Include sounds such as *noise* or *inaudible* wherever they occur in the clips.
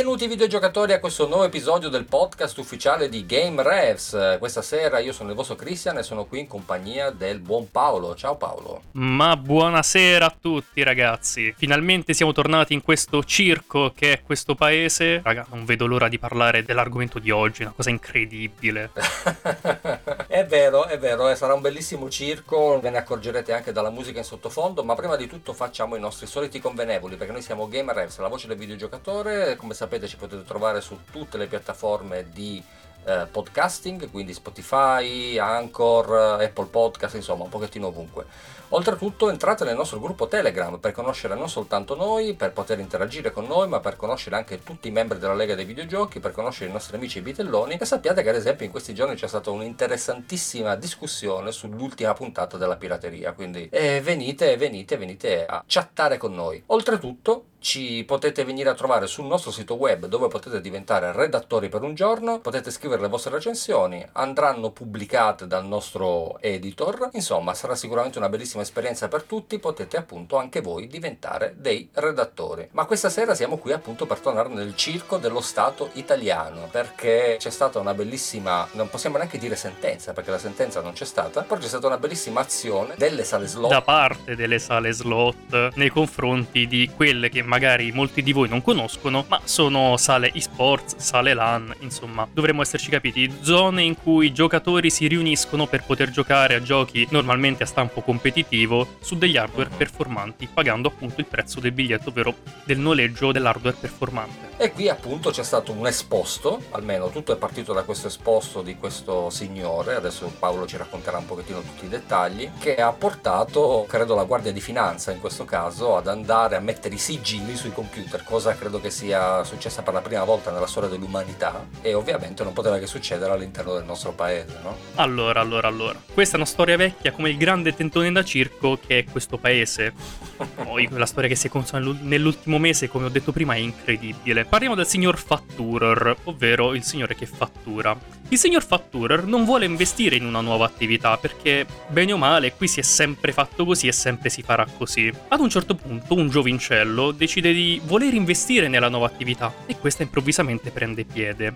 Benvenuti videogiocatori a questo nuovo episodio del podcast ufficiale di Game Revs. Questa sera io sono il vostro Christian e sono qui in compagnia del buon Paolo. Ciao Paolo. Ma buonasera a tutti ragazzi. Finalmente siamo tornati in questo circo che è questo paese. Raga, non vedo l'ora di parlare dell'argomento di oggi, una cosa incredibile. *laughs* è vero, è vero, eh, sarà un bellissimo circo, ve ne accorgerete anche dalla musica in sottofondo, ma prima di tutto facciamo i nostri soliti convenevoli perché noi siamo Game Revs, la voce del videogiocatore, come sapete ci potete trovare su tutte le piattaforme di eh, podcasting, quindi Spotify, Anchor, Apple Podcast, insomma un pochettino ovunque. Oltretutto entrate nel nostro gruppo Telegram per conoscere non soltanto noi, per poter interagire con noi, ma per conoscere anche tutti i membri della Lega dei Videogiochi, per conoscere i nostri amici bitelloni e sappiate che ad esempio in questi giorni c'è stata un'interessantissima discussione sull'ultima puntata della pirateria, quindi eh, venite, venite, venite a chattare con noi. Oltretutto ci potete venire a trovare sul nostro sito web dove potete diventare redattori per un giorno, potete scrivere le vostre recensioni, andranno pubblicate dal nostro editor, insomma sarà sicuramente una bellissima esperienza per tutti, potete appunto anche voi diventare dei redattori. Ma questa sera siamo qui appunto per tornare nel circo dello Stato italiano, perché c'è stata una bellissima, non possiamo neanche dire sentenza, perché la sentenza non c'è stata, però c'è stata una bellissima azione delle sale slot. Da parte delle sale slot nei confronti di quelle che magari molti di voi non conoscono, ma sono sale esports, sale LAN, insomma, dovremmo esserci capiti, zone in cui i giocatori si riuniscono per poter giocare a giochi normalmente a stampo competitivo su degli hardware performanti, pagando appunto il prezzo del biglietto, ovvero del noleggio dell'hardware performante. E qui appunto c'è stato un esposto, almeno tutto è partito da questo esposto di questo signore, adesso Paolo ci racconterà un pochettino tutti i dettagli, che ha portato, credo, la Guardia di Finanza in questo caso ad andare a mettere i sigilli sigilli sui computer, cosa credo che sia successa per la prima volta nella storia dell'umanità e ovviamente non poteva che succedere all'interno del nostro paese, no? Allora, allora, allora. Questa è una storia vecchia come il grande tentone da circo che è questo paese. *laughs* Poi la storia che si è consumata nell'ultimo mese, come ho detto prima, è incredibile. Parliamo del signor Fatturer, ovvero il signore che fattura. Il signor Fatturer non vuole investire in una nuova attività perché, bene o male, qui si è sempre fatto così e sempre si farà così. Ad un certo punto un giovincello decide di voler investire nella nuova attività e questa improvvisamente prende piede.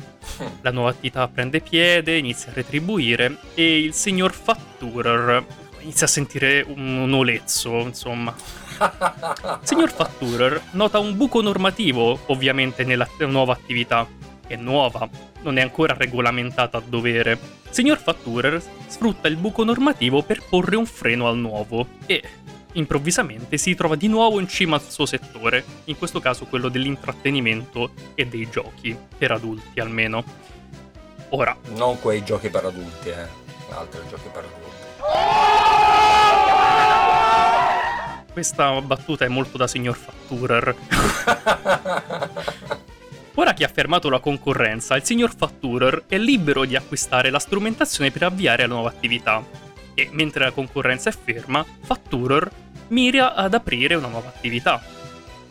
La nuova attività prende piede, inizia a retribuire e il signor Fatturer inizia a sentire un olezzo, insomma. Il *laughs* signor Fatturer nota un buco normativo, ovviamente, nella nuova attività. È nuova, non è ancora regolamentata a dovere. Signor Fatturer sfrutta il buco normativo per porre un freno al nuovo e improvvisamente si trova di nuovo in cima al suo settore, in questo caso quello dell'intrattenimento e dei giochi, per adulti almeno. Ora... Non quei giochi per adulti, eh. Altri giochi per adulti. Questa battuta è molto da signor Fatturer. *laughs* Ora che ha fermato la concorrenza, il signor Fatturer è libero di acquistare la strumentazione per avviare la nuova attività. E mentre la concorrenza è ferma, Fatturer mira ad aprire una nuova attività.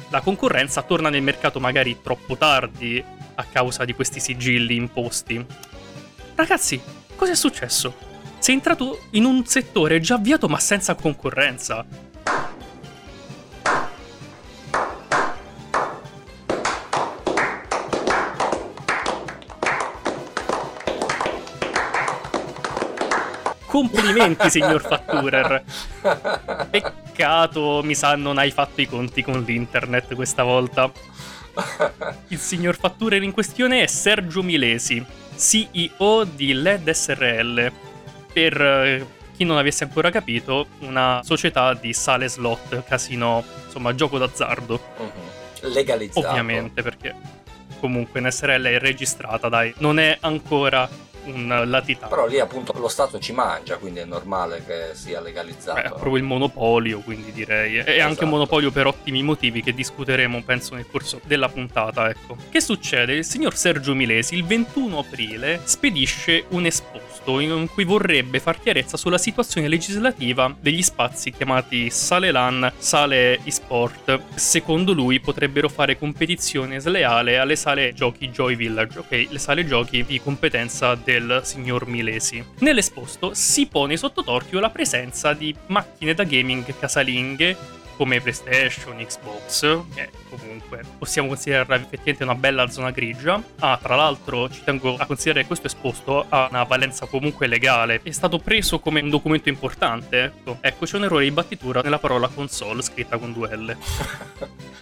La concorrenza torna nel mercato magari troppo tardi a causa di questi sigilli imposti. Ragazzi, cosa è successo? Sei entrato in un settore già avviato ma senza concorrenza. Complimenti, signor Fatturer. Peccato, mi sa, non hai fatto i conti con l'internet questa volta. Il signor Fatturer in questione è Sergio Milesi, CEO di LED SRL. Per eh, chi non avesse ancora capito, una società di sale slot, casino, insomma, gioco d'azzardo. Uh-huh. Legalizzato. Ovviamente, perché comunque in SRL è registrata, dai. Non è ancora un latitante. Però lì appunto lo Stato ci mangia, quindi è normale che sia legalizzato. Beh, proprio il monopolio, quindi direi. E esatto. anche un esatto. monopolio per ottimi motivi che discuteremo, penso, nel corso della puntata, ecco. Che succede? Il signor Sergio Milesi il 21 aprile spedisce un esposto in cui vorrebbe far chiarezza sulla situazione legislativa degli spazi chiamati sale LAN, sale eSport. Secondo lui potrebbero fare competizione sleale alle sale giochi Joy Village, ok? Le sale giochi di competenza del signor Milesi. Nell'esposto si pone sotto torchio la presenza di macchine da gaming casalinghe come PlayStation, Xbox, che comunque possiamo considerare effettivamente una bella zona grigia. Ah, tra l'altro ci tengo a considerare che questo esposto ha una valenza comunque legale, è stato preso come un documento importante, ecco. Ecco, c'è un errore di battitura nella parola console scritta con due L. *laughs*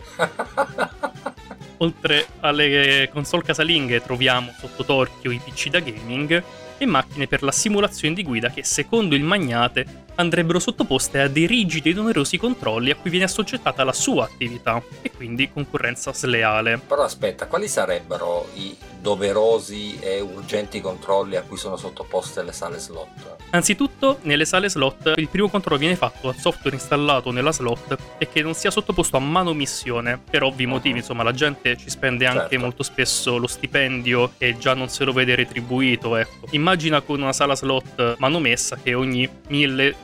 Oltre alle console casalinghe troviamo sotto torchio i PC da gaming e macchine per la simulazione di guida che, secondo il magnate, andrebbero sottoposte a dei rigidi ed onerosi controlli a cui viene assoggettata la sua attività e quindi concorrenza sleale. Però aspetta, quali sarebbero i doverosi e urgenti controlli a cui sono sottoposte le sale slot? Anzitutto, nelle sale slot il primo controllo viene fatto al software installato nella slot e che non sia sottoposto a manomissione, per ovvi motivi, insomma la gente ci spende anche Certo. molto spesso lo stipendio e già non se lo vede retribuito, ecco. Immagina con una sala slot manomessa che ogni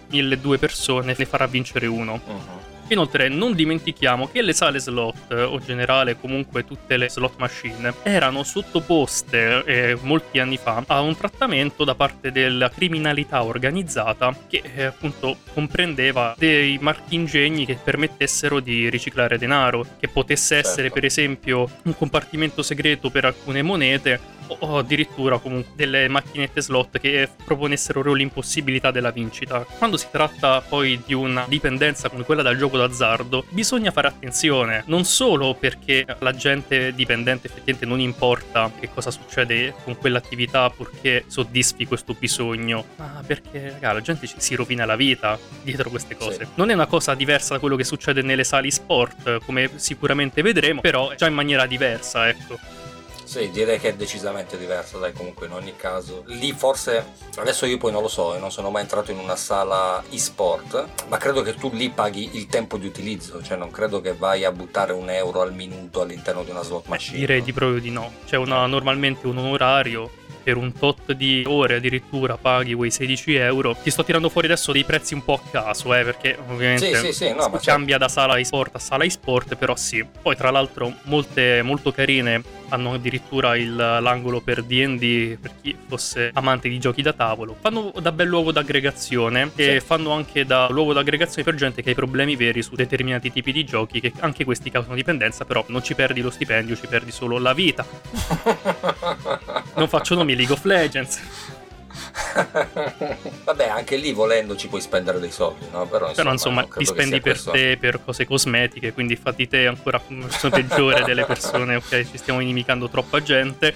1000-1200 persone ne farà vincere uno. Mhm. Inoltre non dimentichiamo che le sale slot, eh, o generale comunque tutte le slot machine, erano sottoposte eh, molti anni fa a un trattamento da parte della criminalità organizzata che eh, appunto comprendeva dei marchingegni che permettessero di riciclare denaro, che potesse essere Certo. per esempio un compartimento segreto per alcune monete o- o addirittura comunque delle macchinette slot che proponessero l'impossibilità della vincita. Quando si tratta poi di una dipendenza come quella dal gioco d'azzardo, bisogna fare attenzione, non solo perché la gente dipendente effettivamente non importa che cosa succede con quell'attività purché soddisfi questo bisogno, ma perché raga, la gente si rovina la vita dietro queste cose. Sì. Non è una cosa diversa da quello che succede nelle sali sport, come sicuramente vedremo, però già in maniera diversa, ecco. Sì, direi che è decisamente diverso, dai, comunque in ogni caso. Lì forse, adesso io poi non lo so, io non sono mai entrato in una sala e-sport, ma credo che tu lì paghi il tempo di utilizzo, cioè non credo che vai a buttare un euro al minuto all'interno di una slot Eh, machine. direi di proprio di no. C'è una, normalmente un onorario per un tot di ore addirittura paghi quei 16 euro. Ti sto tirando fuori adesso dei prezzi un po' a caso, eh, perché ovviamente Sì, sì, sì, no, ma certo. cambia da sala e-sport a sala e-sport, però sì. Poi tra l'altro molte molto carine hanno addirittura il- l'angolo per D&D per chi fosse amante di giochi da tavolo. Fanno da bel luogo d'aggregazione e fanno anche da luogo d'aggregazione per gente che ha i problemi veri su determinati tipi di giochi che anche questi causano dipendenza, però non ci perdi lo stipendio, ci perdi solo la vita. *laughs* Non faccio nomi League of Legends. *laughs* Vabbè, anche lì volendo ci puoi spendere dei soldi, no? Però insomma, Però insomma ti spendi per questo. te per cose cosmetiche, quindi fatti te ancora una persona peggiore delle persone, ok? Ci stiamo inimicando troppa gente.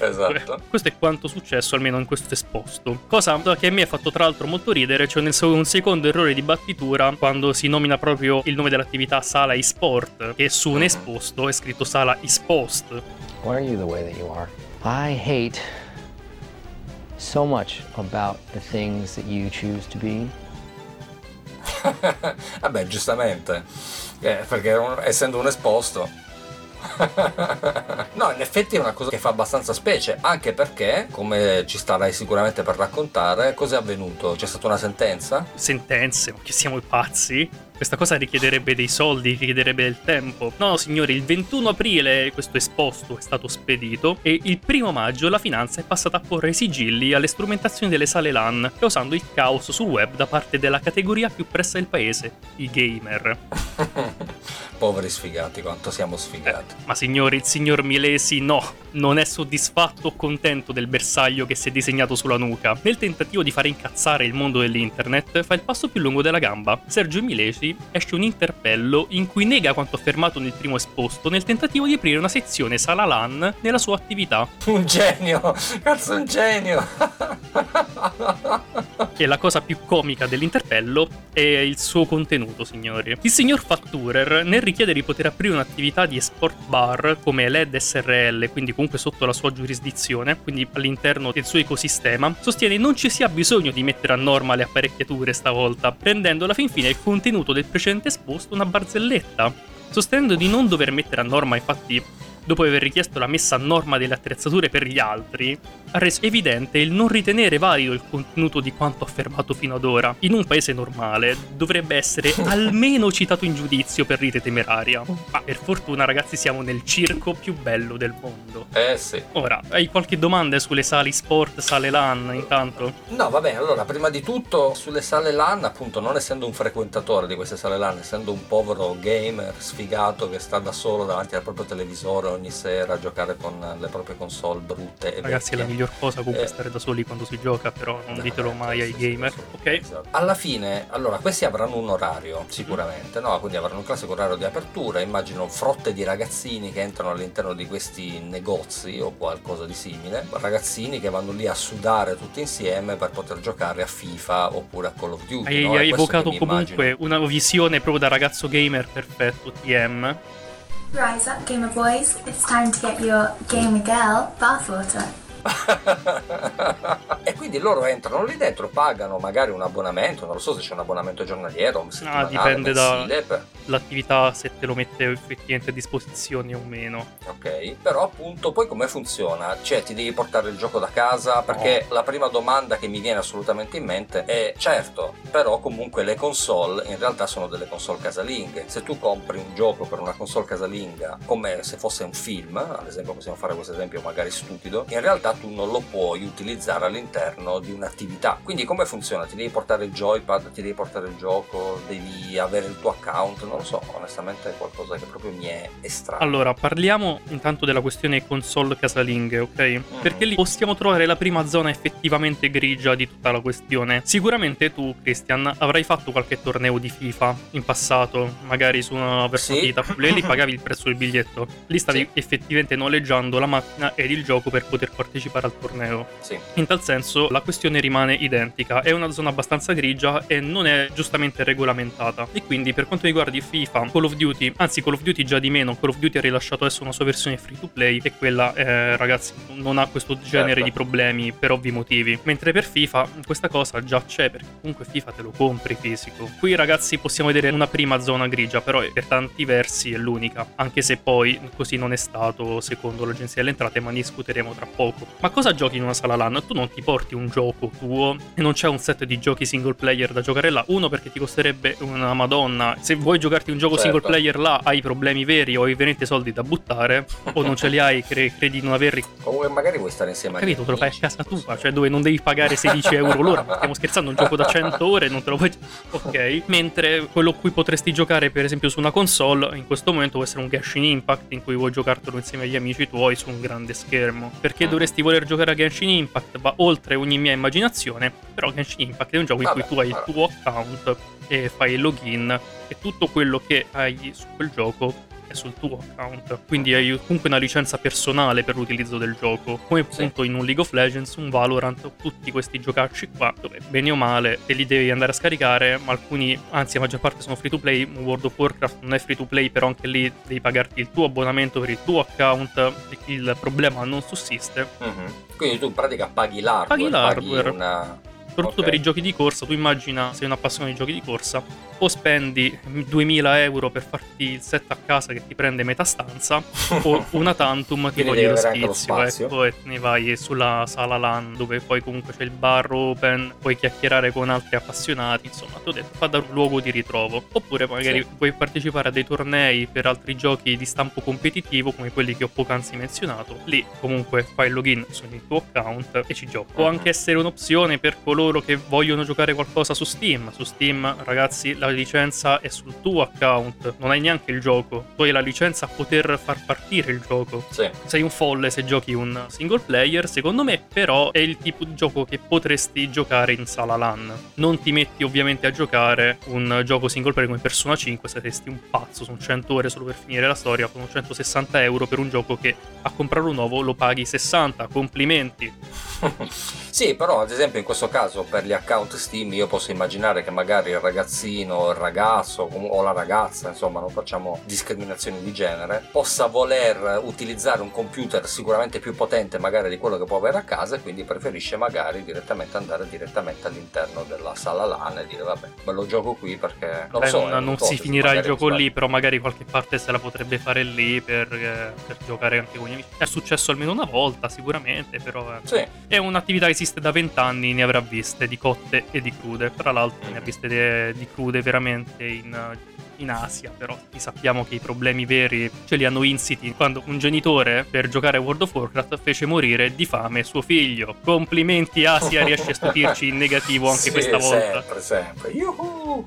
Esatto. *laughs* Questo è quanto successo almeno in questo esposto. Cosa che a me ha fatto tra l'altro molto ridere, cioè nel un secondo errore di battitura quando si nomina proprio il nome dell'attività sala eSport, che su un Mhm. esposto è scritto sala eSpost. Why are you the way that you are? I hate so much about the things that you choose to be. *laughs* Vabbè, giustamente. Eh, perché un- essendo un esposto. *laughs* no, in effetti è una cosa che fa abbastanza specie, anche perché, come ci starai sicuramente per raccontare, cosa è avvenuto? C'è stata una sentenza? sentenze, ma che siamo pazzi? Questa cosa richiederebbe dei soldi, richiederebbe del tempo. No, signori, il 21 aprile questo esposto è stato spedito e il primo maggio la finanza è passata a porre i sigilli alle strumentazioni delle sale LAN, causando il caos sul web da parte della categoria più pressa del paese, i gamer. *laughs* Poveri sfigati, quanto siamo sfigati. Ma signori, il signor Milesi no, non è soddisfatto o contento del bersaglio che si è disegnato sulla nuca. Nel tentativo di fare incazzare il mondo dell'internet, fa il passo più lungo della gamba. Sergio Milesi esce un interpello in cui nega quanto affermato nel primo esposto nel tentativo di aprire una sezione sala LAN nella sua attività. Un genio! Cazzo, un genio! *laughs* E la cosa più comica dell'interpello è il suo contenuto, signori. Il signor Fatturer, nel richiedere di poter aprire un'attività di esport bar come LED SRL, quindi comunque sotto la sua giurisdizione, quindi all'interno del suo ecosistema, sostiene non ci sia bisogno di mettere a norma le apparecchiature stavolta, rendendo alla fin fine il contenuto del precedente esposto una barzelletta. Sostenendo di non dover mettere a norma infatti dopo aver richiesto la messa a norma delle attrezzature per gli altri, ha reso evidente il non ritenere valido il contenuto di quanto affermato fino ad ora. In un paese normale dovrebbe essere *laughs* almeno citato in giudizio per rite temeraria. Ma per fortuna, ragazzi, siamo nel circo più bello del mondo. Eh sì. Ora, hai qualche domanda sulle sali sport, sale LAN intanto? No, vabbè, allora, prima di tutto, sulle sale LAN, appunto, non essendo un frequentatore di queste sale LAN, essendo un povero gamer sfigato che sta da solo davanti al proprio televisore ogni sera a giocare con le proprie console brutte e Ragazzi, è la vecchie. miglior cosa comunque Eh. stare da soli quando si gioca, però non No, ditelo mai sì, ai sì, gamer. sì, Ok? esatto. Alla fine, allora, questi avranno un orario, sicuramente, no? Quindi avranno un classico orario di apertura. Immagino frotte di ragazzini che entrano all'interno di questi negozi o qualcosa di simile. Ragazzini che vanno lì a sudare tutti insieme per poter giocare a FIFA oppure a Call of Duty. Hai, no? Hai evocato comunque una visione proprio da ragazzo gamer perfetto, TM. Rise up, gamer boys. It's time to get your gamer girl bathwater. *laughs* e quindi loro entrano lì dentro, pagano magari un abbonamento, non lo so se c'è un abbonamento giornaliero, settimanale, dipende da- mensile, per- L'attività se te lo mette effettivamente a disposizione o meno. Ok, però appunto poi come funziona? Cioè ti devi portare il gioco da casa? Perché la prima domanda che mi viene assolutamente in mente è certo, però comunque le console in realtà sono delle console casalinghe. Se tu compri un gioco per una console casalinga come se fosse un film, ad esempio possiamo fare questo esempio magari stupido, in realtà tu non lo puoi utilizzare all'interno di un'attività. Quindi come funziona? Ti devi portare il joypad, ti devi portare il gioco, devi avere il tuo account, non lo so, onestamente è qualcosa che proprio mi è estraneo. Allora, parliamo intanto della questione console casalinghe, ok? Perché lì possiamo trovare la prima zona effettivamente grigia di tutta la questione. Sicuramente tu, Christian, avrai fatto qualche torneo di FIFA in passato, magari su una versione Sì. lì pagavi il prezzo del biglietto. Lì stavi Sì. effettivamente noleggiando la macchina ed il gioco per poter partecipare al torneo. Sì. In tal senso la questione rimane identica, è una zona abbastanza grigia e non è giustamente regolamentata. E quindi per quanto riguarda FIFA, Call of Duty, anzi Call of Duty già di meno, Call of Duty ha rilasciato adesso una sua versione free to play e quella eh, ragazzi non ha questo genere Certo. di problemi per ovvi motivi. Mentre per FIFA questa cosa già c'è perché comunque FIFA te lo compri fisico. Qui ragazzi possiamo vedere una prima zona grigia, però per tanti versi è l'unica, anche se poi così non è stato secondo l'agenzia delle entrate, ma ne discuteremo tra poco. Ma cosa giochi in una sala LAN? Tu non ti porti un gioco tuo e non c'è un set di giochi single player da giocare là. Uno perché ti costerebbe una madonna. Se vuoi giocarti un gioco Certo. single player là hai problemi veri o hai veramente soldi da buttare o non ce li hai, cre- credi di non averli. Comunque magari vuoi stare insieme agli Capito, te lo fai a casa tua, cioè dove non devi pagare 16 euro l'ora. Stiamo scherzando, un gioco da 100 ore non te lo puoi. Ok. Mentre quello a cui potresti giocare, per esempio, su una console, in questo momento può essere un Genshin Impact in cui vuoi giocartelo insieme agli amici tuoi su un grande schermo. Perché Ah. dovresti voler giocare a Genshin Impact? Va oltre ogni mia immaginazione. Però Genshin Impact è un gioco in Vabbè, cui tu hai il tuo account e fai il login e tutto quello che hai su quel gioco è sul tuo account. Quindi hai comunque una licenza personale per l'utilizzo del gioco. Come Sì. appunto in un League of Legends, un Valorant, tutti questi giocacci qua, dove bene o male te li devi andare a scaricare, ma alcuni, anzi la maggior parte sono free to play. World of Warcraft non è free to play, però anche lì devi pagarti il tuo abbonamento per il tuo account. Il problema non sussiste. Mhm. Quindi tu in pratica paghi l'hardware, Paghi l'hardware. una... Soprattutto Ok. per i giochi di corsa, tu immagina, sei un appassionato di giochi di corsa, o spendi 2000 euro per farti il set a casa che ti prende metà stanza, o *laughs* una tantum ti toglie lo spazio. ecco, e te ne vai sulla sala LAN dove poi comunque c'è il bar open, puoi chiacchierare con altri appassionati, insomma, ti ho detto, fa da un luogo di ritrovo. Oppure magari Sì. puoi partecipare a dei tornei per altri giochi di stampo competitivo, come quelli che ho poc'anzi menzionato. Lì comunque fai il login sul tuo account e ci giochi. Può Mhm. anche essere un'opzione per coloro che vogliono giocare qualcosa su Steam. Su Steam, ragazzi, la licenza è sul tuo account, non hai neanche il gioco. Tu hai la licenza a poter far partire il gioco. Sì. Sei un folle se giochi un single player, secondo me, però è il tipo di gioco che potresti giocare in sala LAN. Non ti metti ovviamente a giocare un gioco single player come Persona 5, saresti un pazzo, sono 100 ore solo per finire la storia, sono 160 euro per un gioco che a comprarlo nuovo lo paghi 60, complimenti. *laughs* sì, però ad esempio in questo caso per gli account Steam io posso immaginare che magari il ragazzino o il ragazzo o la ragazza, insomma non facciamo discriminazioni di genere, possa voler utilizzare un computer sicuramente più potente magari di quello che può avere a casa e quindi preferisce magari direttamente andare direttamente all'interno della sala LAN e dire vabbè, me lo gioco qui perché non Beh, so, non, non si finirà il gioco lì, però magari qualche parte se la potrebbe fare lì per, eh, per giocare anche con gli amici. È successo almeno una volta sicuramente, però eh, sì. è un'attività che esiste da vent'anni, ne avrà viste di cotte e di crude. Tra l'altro ne ha viste de- di crude veramente in in Asia, però sappiamo che i problemi veri ce li hanno insiti quando un genitore per giocare a World of Warcraft fece morire di fame suo figlio. Complimenti Asia, riesce a stupirci in negativo anche sì, questa volta. Sempre, sempre. Yuhu!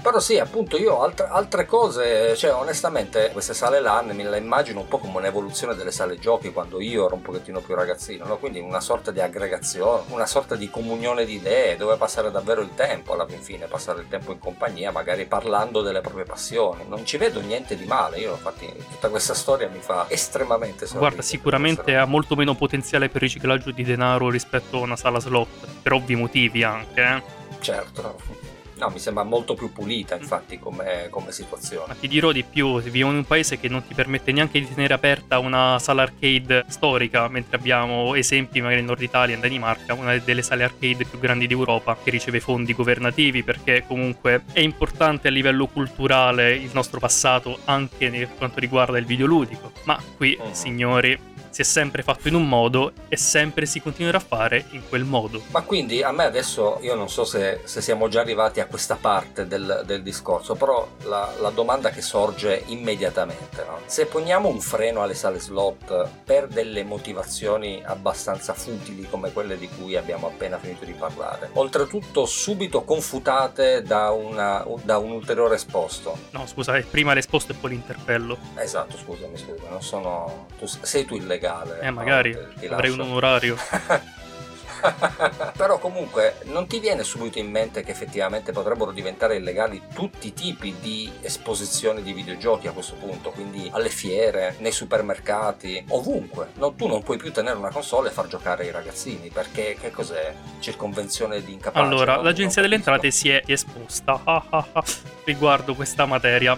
Però sì, appunto io altre, altre, cose, cioè onestamente queste sale LAN me le immagino un po' come un'evoluzione delle sale giochi quando io ero un pochettino più ragazzino, no? quindi una sorta di aggregazione, una sorta di comunione di idee dove passare davvero il tempo alla fin fine, passare il tempo in compagnia, magari parlando delle proprie passioni. Non ci vedo niente di male, io infatti tutta questa storia mi fa estremamente sorridere. Guarda, sicuramente ha molto meno potenziale per riciclaggio di denaro rispetto a una sala slot, per ovvi motivi anche. Eh? Certo. No, mi sembra molto più pulita, infatti, come, come, situazione. Ma ti dirò di più, viviamo in un paese che non ti permette neanche di tenere aperta una sala arcade storica, mentre abbiamo esempi magari in Nord Italia, in Danimarca, una delle sale arcade più grandi d'Europa, che riceve fondi governativi, perché comunque è importante a livello culturale il nostro passato, anche per quanto riguarda il videoludico. Ma qui, uh-huh. signori, si è sempre fatto in un modo e sempre si continuerà a fare in quel modo. Ma quindi a me adesso, io non so se, se siamo già arrivati a questa parte del, del discorso, però la, la, domanda che sorge immediatamente, no? se poniamo un freno alle sale slot per delle motivazioni abbastanza futili come quelle di cui abbiamo appena finito di parlare, oltretutto subito confutate da, una, da un ulteriore esposto. No, scusa, prima l'esposto e poi l'interpello. Esatto, scusami, scusami, non sono... Tu, sei tu illegale legale. Eh, magari no? avrei un onorario. *laughs* *laughs* Però comunque non ti viene subito in mente che effettivamente potrebbero diventare illegali tutti i tipi di esposizioni di videogiochi a questo punto, quindi alle fiere, nei supermercati, ovunque. No, tu non puoi più tenere una console e far giocare i ragazzini perché che cos'è? Circonvenzione di incapace? Allora, no? l'Agenzia delle Entrate si è esposta *laughs* riguardo questa materia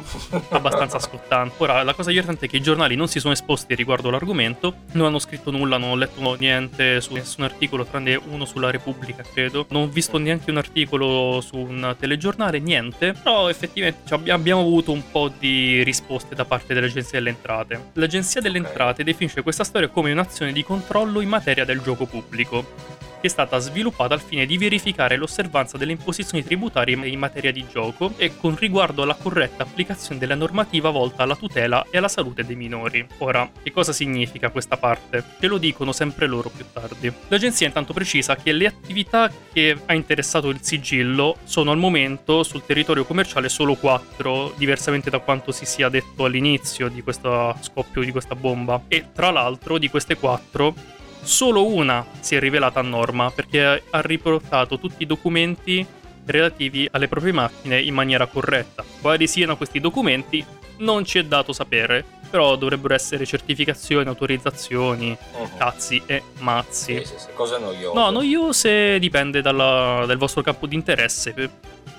abbastanza scottante. Ora, la cosa divertente è che i giornali non si sono esposti riguardo l'argomento, non hanno scritto nulla, non ho letto niente su nessun articolo tranne grande, uno sulla Repubblica, credo. Non ho visto neanche un articolo su un telegiornale, niente. Però effettivamente abbiamo avuto un po' di risposte da parte dell'Agenzia delle Entrate. L'Agenzia delle Entrate definisce questa storia come un'azione di controllo in materia del gioco pubblico che è stata sviluppata al fine di verificare l'osservanza delle imposizioni tributarie in materia di gioco e con riguardo alla corretta applicazione della normativa volta alla tutela e alla salute dei minori. Ora, che cosa significa questa parte? Ce lo dicono sempre loro più tardi. L'agenzia intanto precisa che le attività che ha interessato il sigillo sono al momento sul territorio commerciale solo 4, diversamente da quanto si sia detto all'inizio di questo scoppio di questa bomba. E tra l'altro di queste 4 Solo una si è rivelata a norma perché ha riportato tutti i documenti relativi alle proprie macchine in maniera corretta. Quali siano questi documenti non ci è dato sapere, però dovrebbero essere certificazioni, autorizzazioni, uh-huh. cazzi e mazzi. Sì, sì, sì. Cose noiose? No, noiose dipende dalla, dal vostro campo di interesse.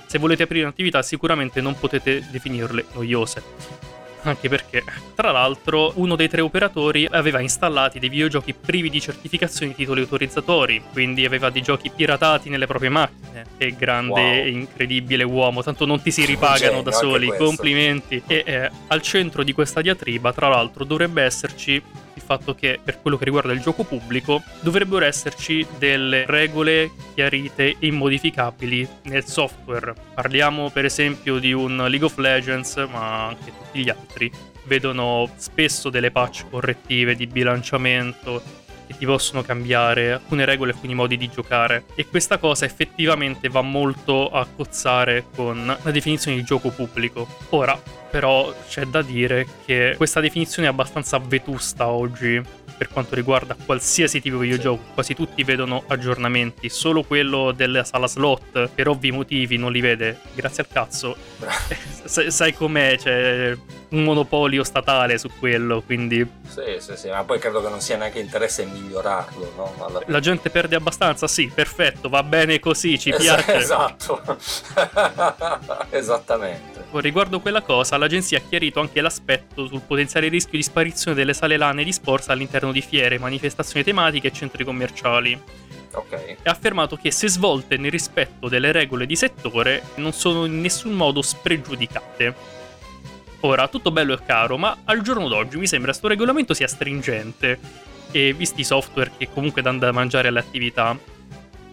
Se volete aprire un'attività sicuramente non potete definirle noiose anche perché, tra l'altro, uno dei tre operatori aveva installati dei videogiochi privi di certificazioni titoli autorizzatori, quindi aveva dei giochi piratati nelle proprie macchine. Che grande wow. e incredibile uomo, tanto non ti si ripagano genio, da soli, complimenti. E eh, al centro di questa diatriba, tra l'altro, dovrebbe esserci il fatto che per quello che riguarda il gioco pubblico dovrebbero esserci delle regole chiarite e immodificabili nel software. Parliamo per esempio di un League of Legends, ma anche tutti gli altri vedono spesso delle patch correttive di bilanciamento che ti possono cambiare alcune regole, alcuni modi di giocare e questa cosa effettivamente va molto a cozzare con la definizione di gioco pubblico. Ora, Però c'è da dire che questa definizione è abbastanza vetusta oggi per quanto riguarda qualsiasi tipo di videogioco. Quasi tutti vedono aggiornamenti, solo quello della sala slot per ovvi motivi non li vede. Grazie al cazzo. *laughs* Sai, sai com'è, c'è un monopolio statale su quello, quindi Sì, sì, sì, ma poi credo che non sia neanche interesse migliorarlo, no? Alla la gente perde abbastanza, sì, perfetto, va bene così, ci Es- piace. Esatto. *laughs* Esattamente. Riguardo quella cosa, l'agenzia ha chiarito anche l'aspetto sul potenziale rischio di sparizione delle sale LAN e di sports all'interno di fiere, manifestazioni tematiche e centri commerciali. Ok. E ha affermato che se svolte nel rispetto delle regole di settore non sono in nessun modo spregiudicate. Ora, tutto bello e caro, ma al giorno d'oggi mi sembra sto regolamento sia stringente e visti i software che comunque danno da mangiare alle attività,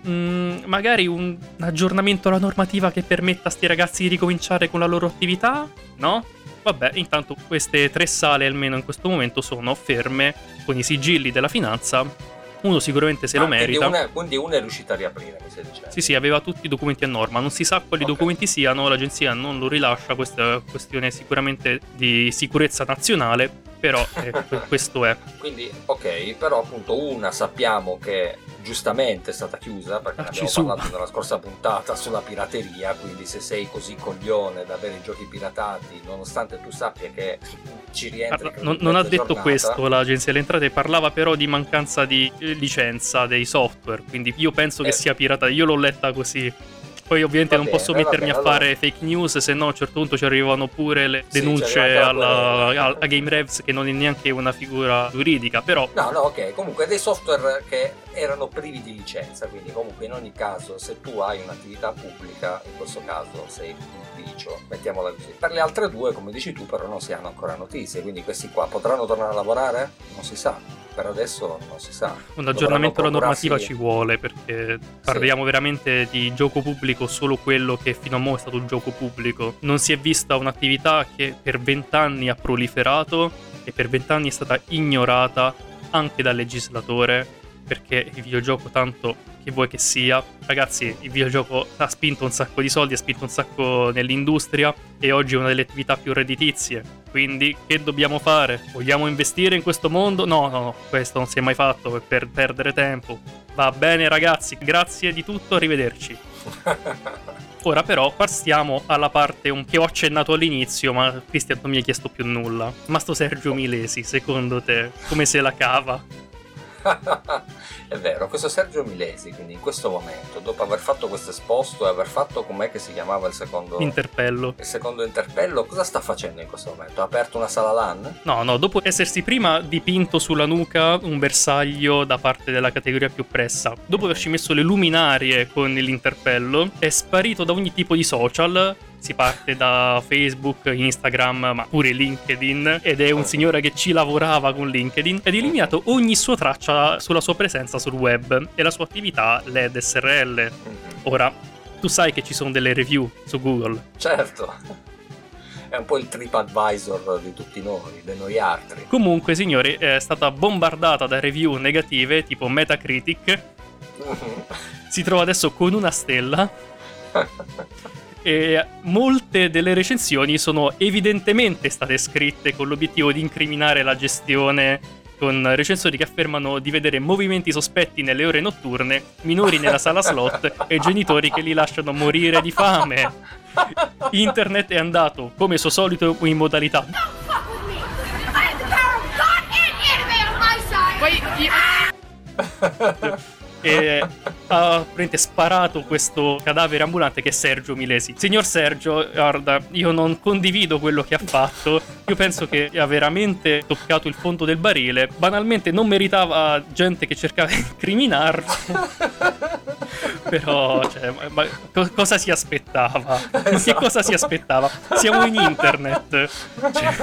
mm, magari un aggiornamento alla normativa che permetta a sti ragazzi di ricominciare con la loro attività? No? Vabbè, intanto queste tre sale almeno in questo momento sono ferme con i sigilli della finanza. Uno sicuramente se lo Ah, quindi merita. una- Quindi una è riuscita a riaprire, mi stai dicendo. Sì, sì, aveva tutti i documenti a norma. Non si sa quali Ok. documenti siano, l'agenzia non lo rilascia. Questa è questione sicuramente di sicurezza nazionale. Però eh, que- questo è. Quindi, ok, però appunto una sappiamo che giustamente è stata chiusa perché Ah, abbiamo su. parlato nella scorsa puntata sulla pirateria, quindi se sei così coglione da avere i giochi piratati, nonostante tu sappia che ci rientri... Ah, credo, non, non ha detto giornata, questo l'agenzia delle entrate, parlava però di mancanza di eh, licenza dei software. Quindi io penso che Eh. sia pirata. Io l'ho letta così. Poi ovviamente Va non bene, posso mettermi bene, a fare fake news, se no a un certo punto ci arrivano pure le Sì, denunce la alla, querela. a, Game Revs che non è neanche una figura giuridica. Però No, no, ok, comunque dei software che erano privi di licenza, quindi comunque in ogni caso se tu hai un'attività pubblica, in questo caso sei un ufficio, mettiamola così. Per le altre due, come dici tu, però non si hanno ancora notizie, quindi questi qua potranno tornare a lavorare? Non si sa. Per adesso non si sa. Un aggiornamento alla normativa ci vuole perché parliamo veramente di gioco pubblico, solo quello che fino a mo' è stato un gioco pubblico. Non si è vista un'attività che per vent'anni ha proliferato e per vent'anni è stata ignorata anche dal legislatore perché il videogioco tanto che vuoi che sia ragazzi il videogioco ha spinto un sacco di soldi ha spinto un sacco nell'industria e oggi è una delle attività più redditizie. Quindi che dobbiamo fare? Vogliamo investire in questo mondo? No no no questo non si è mai fatto per perdere tempo. Va bene ragazzi grazie di tutto arrivederci *laughs* Ora però passiamo alla parte un- che ho accennato all'inizio, ma Cristian non mi ha chiesto più nulla. Ma sto Sergio Milesi, secondo te, come se la cava? *laughs* È vero, questo Sergio Milesi, quindi in questo momento, dopo aver fatto questo esposto e aver fatto com'è che si chiamava il secondo, Interpello. il secondo interpello, cosa sta facendo in questo momento? Ha aperto una sala LAN? No, no, dopo essersi prima dipinto sulla nuca un bersaglio da parte della categoria più pressa, dopo averci messo le luminarie con l'interpello, è sparito da ogni tipo di social. Si parte da Facebook, Instagram, ma pure LinkedIn. Ed è un signore che ci lavorava con LinkedIn. Ed ha eliminato ogni sua traccia sulla sua presenza sul web e la sua attività LED SRL. Ora, tu sai che ci sono delle review su Google. Certo. È un po' il TripAdvisor di tutti noi, di noi altri. Comunque, signori, è stata bombardata da review negative tipo Metacritic. Mhm. Si trova adesso con una stella. *laughs* E molte delle recensioni sono evidentemente state scritte con l'obiettivo di incriminare la gestione. Con recensori che affermano di vedere movimenti sospetti nelle ore notturne, minori nella sala slot e genitori che li lasciano morire di fame. Internet è andato, come suo solito, in modalità fuck with *laughs* e ha praticamente sparato questo cadavere ambulante che è Sergio Milesi. Signor Sergio, guarda, io non condivido quello che ha fatto. Io penso che ha veramente toccato il fondo del barile. Banalmente non meritava gente che cercava di incriminarlo. Però, cioè, ma- co- cosa si aspettava? Che cosa si aspettava? Siamo in internet. Cioè,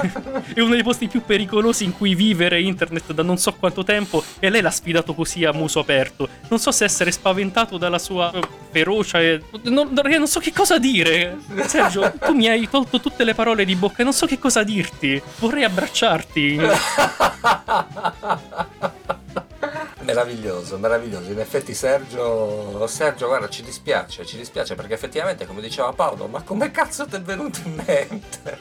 è uno dei posti più pericolosi in cui vivere internet da non so quanto tempo e lei l'ha sfidato così a muso aperto. Non so se essere spaventato dalla sua ferocia e... Non, non so che cosa dire. Sergio, tu mi hai tolto tutte le parole di bocca e non so che cosa dirti. Vorrei abbracciarti. Meraviglioso, meraviglioso. In effetti Sergio, Sergio, guarda, ci dispiace, ci dispiace perché effettivamente, come diceva Paolo, ma come cazzo ti è venuto in mente?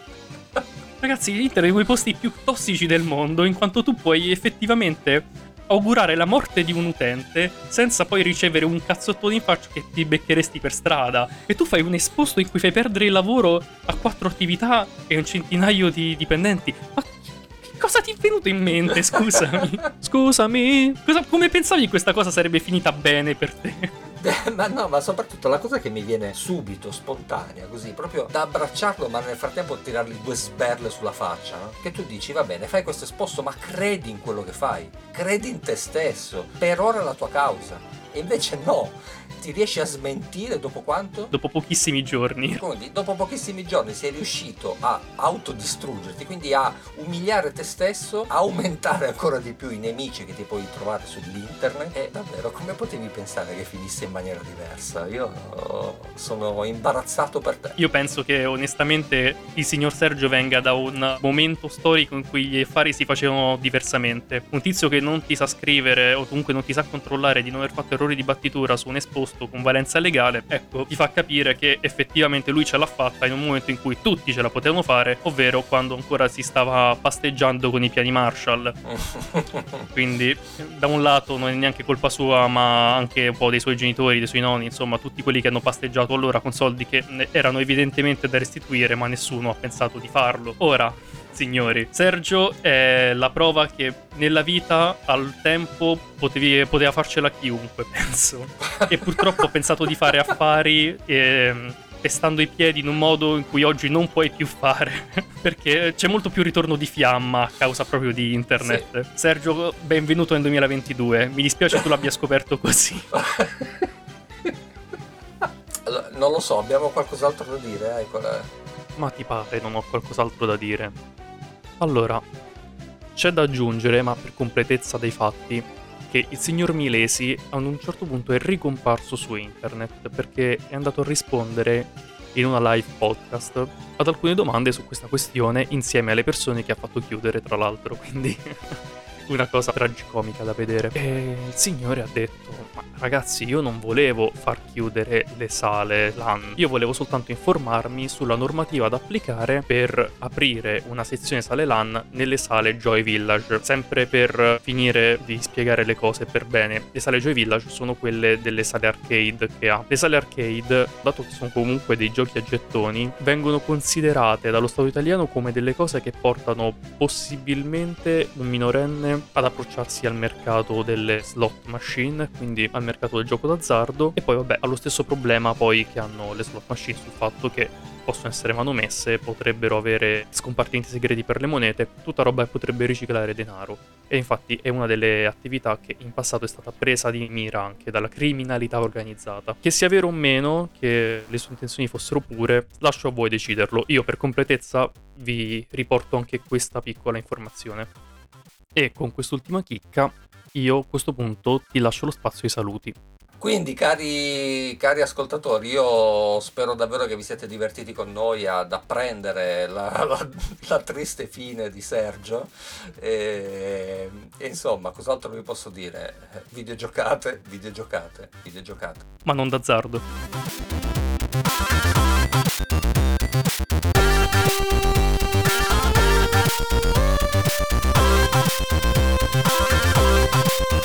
Ragazzi, internet è uno dei posti più tossici del mondo, in quanto tu puoi effettivamente augurare la morte di un utente senza poi ricevere un cazzottone in faccia che ti beccheresti per strada. E tu fai un esposto in cui fai perdere il lavoro a quattro attività e un centinaio di dipendenti. Ma cosa ti è venuto in mente? Scusami. *laughs* Scusami. Cosa- come pensavi che questa cosa sarebbe finita bene per te? Ma no, ma soprattutto la cosa che mi viene subito, spontanea, così, proprio da abbracciarlo, ma nel frattempo tirargli due sberle sulla faccia, no? Che tu dici, va bene, fai questo esposto, ma credi in quello che fai, credi in te stesso, per ora è la tua causa. E invece no, ti riesci a smentire dopo quanto? Dopo pochissimi giorni. Quindi dopo pochissimi giorni sei riuscito a autodistruggerti, quindi a umiliare te stesso, a aumentare ancora di più i nemici che ti puoi trovare sull'internet. E davvero, come potevi pensare che finisse in maniera diversa? Io oh, sono imbarazzato per te. Io penso che onestamente il signor Sergio venga da un momento storico in cui gli affari si facevano diversamente. Un tizio che non ti sa scrivere o comunque non ti sa controllare di non aver fatto errori di battitura su un esposto con valenza legale, ecco, ti fa capire che effettivamente lui ce l'ha fatta in un momento in cui tutti ce la potevano fare, ovvero quando ancora si stava pasteggiando con i piani Marshall. *laughs* Quindi, da un lato non è neanche colpa sua, ma anche un po' dei suoi genitori, dei suoi nonni, insomma, tutti quelli che hanno pasteggiato allora con soldi che erano evidentemente da restituire, ma nessuno ha pensato di farlo. Ora, signori, Sergio è la prova che nella vita al tempo potevi- poteva farcela chiunque, *laughs* penso. E purtroppo ho pensato di fare affari. ehm, pestando i piedi in un modo in cui oggi non puoi più fare *laughs* perché c'è molto più ritorno di fiamma a causa proprio di internet. Sergio, benvenuto nel 2022. Mi dispiace tu l'abbia scoperto così. *laughs* Allora, non lo so, abbiamo qualcos'altro da dire? Eh? Qual è? Ma ti pare, non ho qualcos'altro da dire. Allora, c'è da aggiungere, ma per completezza dei fatti, che il signor Milesi a un certo punto è ricomparso su internet perché è andato a rispondere in una live podcast ad alcune domande su questa questione insieme alle persone che ha fatto chiudere, tra l'altro, quindi *laughs* una cosa tragicomica da vedere. E il signore ha detto: Ma ragazzi, io non volevo far chiudere le sale LAN, io volevo soltanto informarmi sulla normativa da applicare per aprire una sezione sale LAN nelle sale Joy Village. Sempre per finire di spiegare le cose per bene, le sale Joy Village sono quelle delle sale arcade che ha. Le sale arcade, dato che sono comunque dei giochi a gettoni, vengono considerate dallo Stato italiano come delle cose che portano possibilmente un minorenne ad approcciarsi al mercato delle slot machine, al mercato del gioco d'azzardo e poi vabbè ha lo stesso problema poi che hanno le slot machine sul fatto che possono essere manomesse, potrebbero avere scompartimenti segreti per le monete, tutta roba che potrebbe riciclare denaro. E infatti è una delle attività che in passato è stata presa di mira anche dalla criminalità organizzata. Che sia vero o meno che le sue intenzioni fossero pure, lascio a voi deciderlo. Io per completezza vi riporto anche questa piccola informazione. E con quest'ultima chicca, io a questo punto ti lascio lo spazio ai saluti. Quindi, cari, cari ascoltatori, io spero davvero che vi siete divertiti con noi ad apprendere la, la- la triste fine di Sergio. E, e insomma, cos'altro vi posso dire? Videogiocate, videogiocate, videogiocate. Ma non d'azzardo. Thank you.